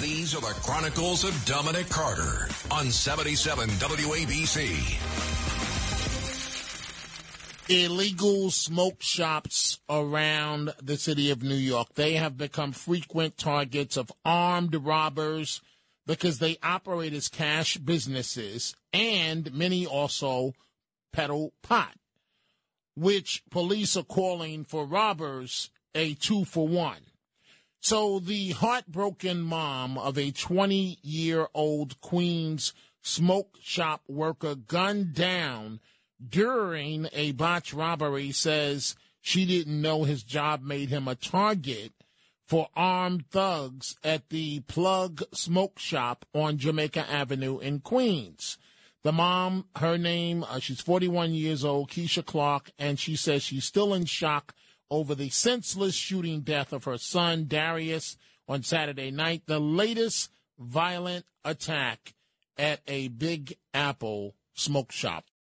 These are the Chronicles of Dominic Carter on 77 WABC. Illegal smoke shops around the city of New York. They have become frequent targets of armed robbers because they operate as cash businesses and many also peddle pot, which police are calling for robbers a two for one. So the heartbroken mom of a 20 year old Queens smoke shop worker gunned down during a botched robbery says she didn't know his job made him a target for armed thugs at the Plug Smoke Shop on Jamaica Avenue in Queens. The mom, her name, uh, she's 41 years old, Keisha Clark, and she says she's still in shock over the senseless shooting death of her son, Darius, on Saturday night, the latest violent attack at a Big Apple smoke shop.